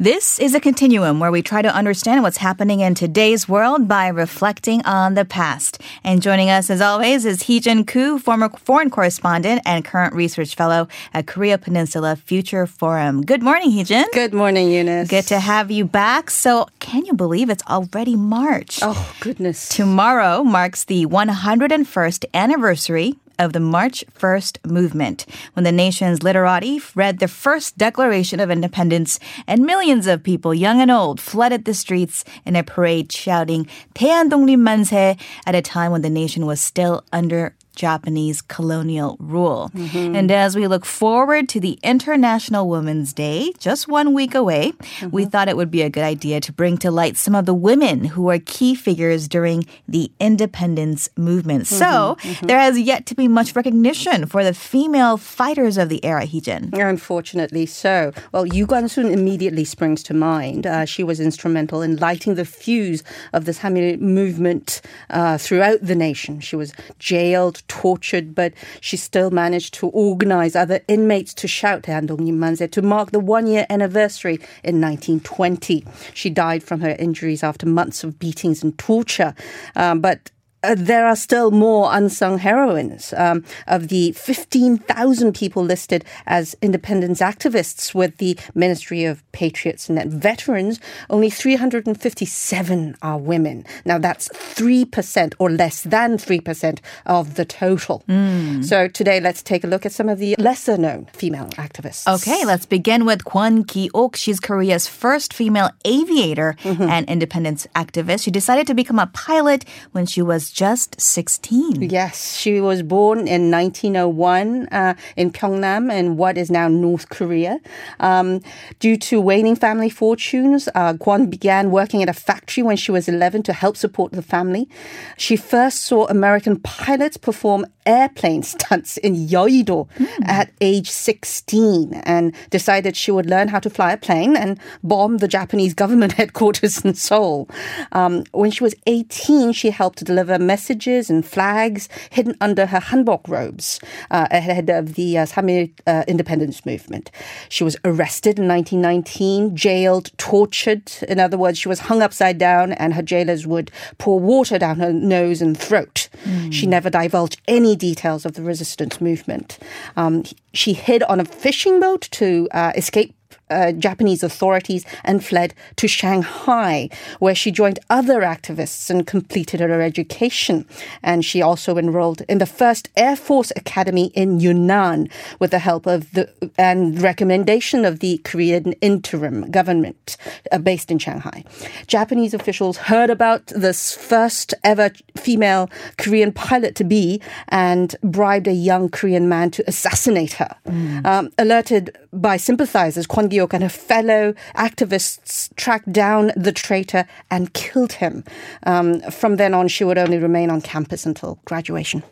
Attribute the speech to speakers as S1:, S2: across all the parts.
S1: This is a continuum where we try to understand what's happening in today's world by reflecting on the past. And joining us as always is Heejin Koo, former foreign correspondent and current research fellow at Korea Peninsula Future Forum. Good morning, Heejin.
S2: Good morning, Eunice.
S1: Good to have you back. So, can you believe it's already March?
S2: Oh, goodness.
S1: Tomorrow marks the 101st anniversary of the March 1st movement, when the nation's literati read the first Declaration of Independence and millions of people, young and old, flooded the streets in a parade shouting, 대한독립 at a time when the nation was still under Japanese colonial rule. Mm-hmm. And as we look forward to the International Women's Day, just one week away, mm-hmm. we thought it would be a good idea to bring to light some of the women who are key figures during the independence movement. Mm-hmm. So mm-hmm. there has yet to be much recognition for the female fighters of the era, Heejin.
S2: Unfortunately so. Well, Yu Gwan-sun immediately springs to mind. Uh, she was instrumental in lighting the fuse of this Samil movement uh, throughout the nation. She was jailed, tortured, but she still managed to organize other inmates to shout Manse to mark the one year anniversary in 1920. She died from her injuries after months of beatings and torture. Um, but uh, there are still more unsung heroines. Um, of the 15,000 people listed as independence activists with the Ministry of Patriots and Veterans, only 357 are women. Now, that's 3% or less than 3% of the total. Mm. So, today, let's take a look at some of the lesser known female activists.
S1: Okay, let's begin with Kwon Ki-ok. She's Korea's first female aviator mm-hmm. and independence activist. She decided to become a pilot when she was just 16.
S2: Yes, she was born in 1901 uh, in Pyeongnam in what is now North Korea. Um, due to waning family fortunes, uh, began working at a factory when she was 11 to help support the family. She first saw American pilots perform airplane stunts in Yeouido mm. at age 16 and decided she would learn how to fly a plane and bomb the Japanese government headquarters in Seoul. Um, when she was 18, she helped deliver messages and flags hidden under her hanbok robes uh, ahead of the uh, Samil uh, independence movement. She was arrested in 1919, jailed, tortured. In other words, she was hung upside down and her jailers would pour water down her nose and throat. She never divulged any details of the resistance movement. Um, she hid on a fishing boat to uh, escape uh, Japanese authorities and fled to Shanghai, where she joined other activists and completed her education. And she also enrolled in the first Air Force Academy in Yunnan with the help of the and recommendation of the Korean interim government uh, based in Shanghai. Japanese officials heard about this first ever female Korean pilot to be and bribed a young Korean man to assassinate her. Mm. Um, alerted by sympathizers, Kwon Gi-ok and her fellow activists tracked down the traitor and killed him. Um, from then on, she would only remain on campus until graduation.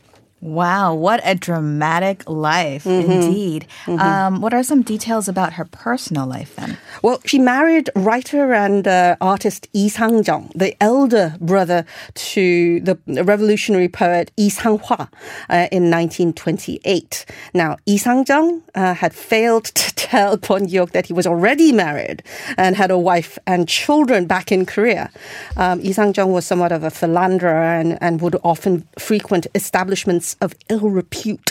S1: Wow, what a dramatic life mm-hmm. indeed. Mm-hmm. Um, what are some details about her personal life then?
S2: Well, she married writer and uh, artist Lee Sang-jung, the elder brother to the revolutionary poet Lee Sang-hwa uh, in 1928. Now, Lee Sang-jung uh, had failed to tell Kwon Gi-ok that he was already married and had a wife and children back in Korea. Um, Lee Sang-jung was somewhat of a philanderer and, and would often frequent establishments of ill repute.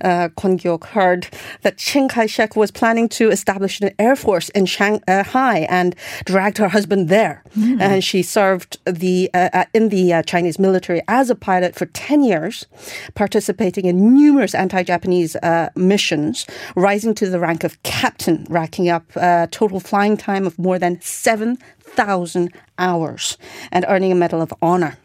S2: Uh, Kwon Gi-ok heard that Chiang Kai-shek was planning to establish an air force in Shanghai and dragged her husband there. Mm. And she served the uh, uh, in the uh, Chinese military as a pilot for 10 years, participating in numerous anti-Japanese uh, missions, rising to the rank of captain, racking up a total flying time of more than 7,000 hours and earning a Medal of Honor.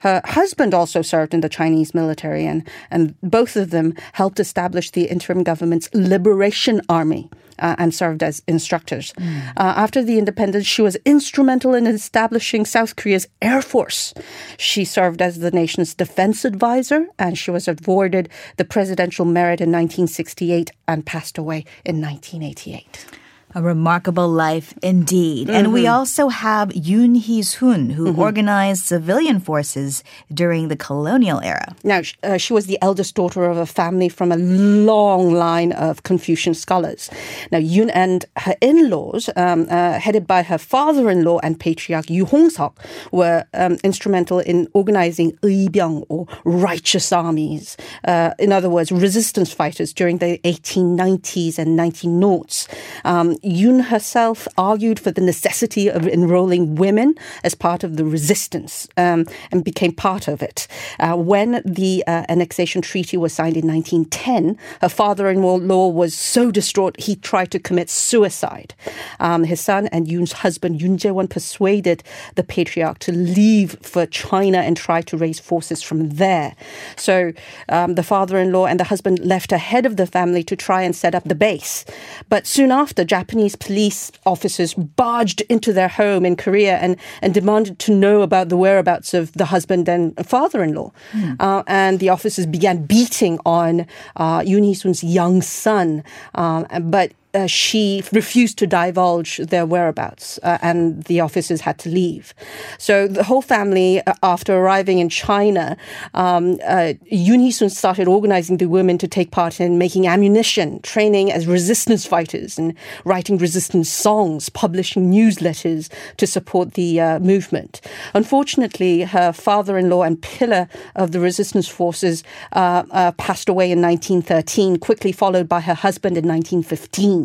S2: Her husband also served in the Chinese military, and, and both of them helped establish the interim government's Liberation Army. Uh, and served as instructors. Mm. Uh, after the independence, she was instrumental in establishing South Korea's Air Force. She served as the nation's defense advisor, and she was awarded the Presidential Merit in 1968 and passed away in 1988.
S1: A remarkable life indeed. And we also have Yoon Hee-sun, who organized civilian forces during the colonial era.
S2: Now, uh, she was the eldest daughter of a family from a long line of Confucian scholars. Now, Yoon and her in-laws, um, uh, headed by her father-in-law and patriarch Yu Hong Sok, were um, instrumental in organizing Eibyang, or righteous armies. Uh, in other words, resistance fighters during the 1890s and 1900s. Um, Yoon herself argued for the necessity of enrolling women as part of the resistance um, and became part of it. Uh, when the uh, annexation treaty was signed in 1910, her father-in-law was so distraught he tried to commit suicide. Um, his son and Yoon's husband Yoon Jae-won persuaded the patriarch to leave for China and try to raise forces from there. So um, the father-in-law and the husband left ahead of the family to try and set up the base. But soon after, Japanese police officers barged into their home in Korea and, and demanded to know about the whereabouts of the husband and father-in-law. Uh, and the officers began beating on uh, Yoon Hee-sun's young son. Um, but uh, she refused to divulge their whereabouts, uh, and the officers had to leave. So the whole family, uh, after arriving in China, um, uh, Yoon Hee-sun started organizing the women to take part in making ammunition, training as resistance fighters, and writing resistance songs, publishing newsletters to support the uh, movement. Unfortunately, her father-in-law and pillar of the resistance forces uh, passed away in 1913, quickly followed by her husband in 1915.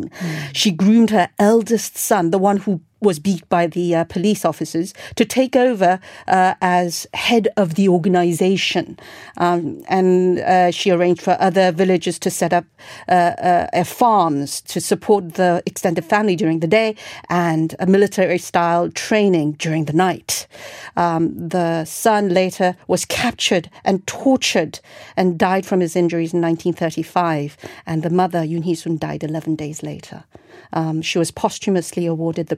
S2: She groomed her eldest son, the one who was beat by the uh, police officers to take over uh, as head of the organization. Um, and uh, she arranged for other villagers to set up uh, uh, farms to support the extended family during the day and a military style training during the night. Um, the son later was captured and tortured and died from his injuries in 1935. And the mother, Yoon Hee Sun, died 11 days later. Um, she was posthumously awarded the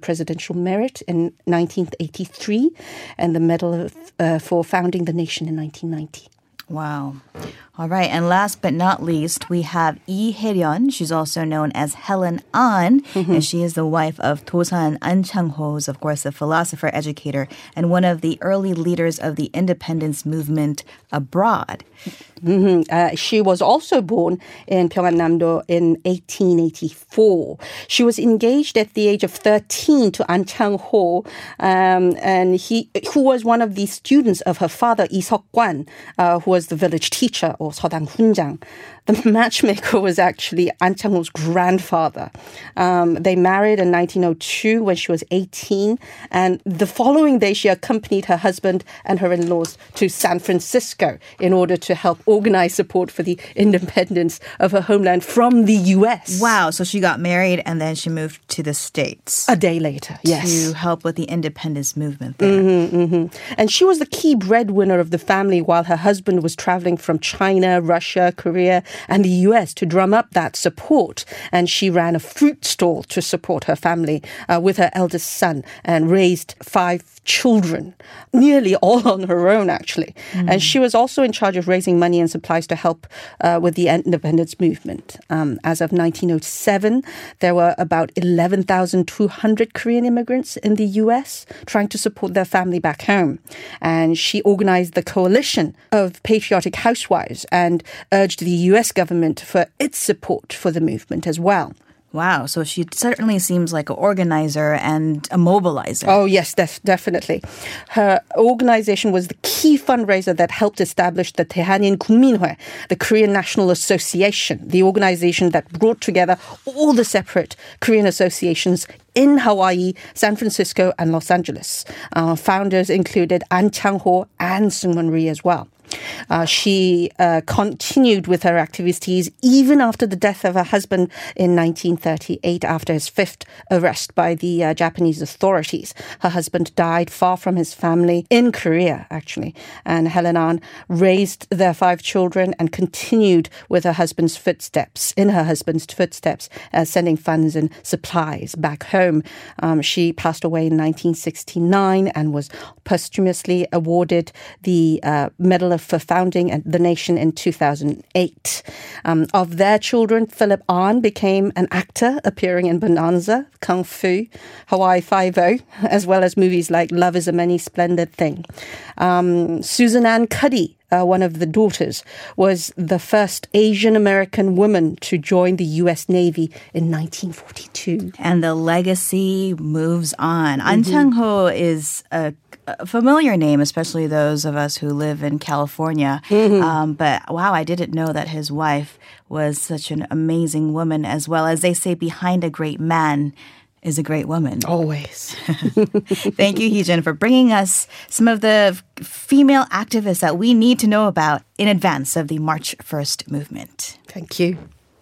S2: Merit in 1983 and the Medal of, uh, for founding the nation in 1990.
S1: Wow. All right. And last but not least, we have Lee Hae-ryun. She's also known as Helen An, and she is the wife of Tosan An Chang-ho, who's of course a philosopher, educator, and one of the early leaders of the independence movement abroad.
S2: Mhm. Uh, she was also born in Pyeongan-namdo in 1884. She was engaged at the age of 13 to An Chang-ho, um, and he, who was one of the students of her father, Lee Seok-kwan, uh, who was the village teacher, 서당 훈장. The matchmaker was actually An Chang-ho's grandfather. Um, they married in 1902 when she was 18, and the following day she accompanied her husband and her in-laws to San Francisco in order to help organize support for the independence of her homeland from the U.S.
S1: Wow. So she got married and then she moved to the States
S2: A day later, yes.
S1: to help with the independence movement there.
S2: And she was the key breadwinner of the family while her husband was traveling from China, Russia, Korea, and the US to drum up that support. And she ran a fruit stall to support her family uh, with her eldest son and raised five children, nearly all on her own, actually. And she was also in charge of raising money and supplies to help uh, with the independence movement. Um, as of 1907, there were about 11,200 Korean immigrants in the US trying to support their family back home. And she organized the coalition of patriotic housewives and urged the US government for its support for the movement as well.
S1: Wow. So she certainly seems like an organizer and a mobilizer.
S2: Oh, yes, def- definitely. Her organization was the key fundraiser that helped establish the Taehanin Kungminhoe, the Korean National Association, the organization that brought together all the separate Korean associations in Hawaii, San Francisco, and Los Angeles. Uh, founders included An Chang-ho and Seungwon Ri as well. Uh, she uh, continued with her activities even after the death of her husband in 1938 after his fifth arrest by the uh, Japanese authorities. Her husband died far from his family in Korea, actually. And Helen An raised their five children and continued with her husband's footsteps, in her husband's footsteps, uh, sending funds and supplies back home. Um, she passed away in 1969 and was posthumously awarded the uh, Medal of for founding the nation in 2008. Um, of their children, Philip Ahn became an actor appearing in Bonanza, Kung Fu, Hawaii Five-O, as well as movies like Love is a Many Splendid Thing. Um, Susan Ahn Cuddy uh, one of the daughters, was the first Asian American woman to join the U.S. Navy in 1942.
S1: And the legacy moves on. Mm-hmm. An Chang-ho is a a familiar name, especially those of us who live in California. Mm-hmm. Um, but wow, I didn't know that his wife was such an amazing woman, as well as they say, behind a great man is a great woman.
S2: Always.
S1: Thank you, Heejin, for bringing us some of the female activists that we need to know about in advance of the March 1st movement.
S2: Thank you.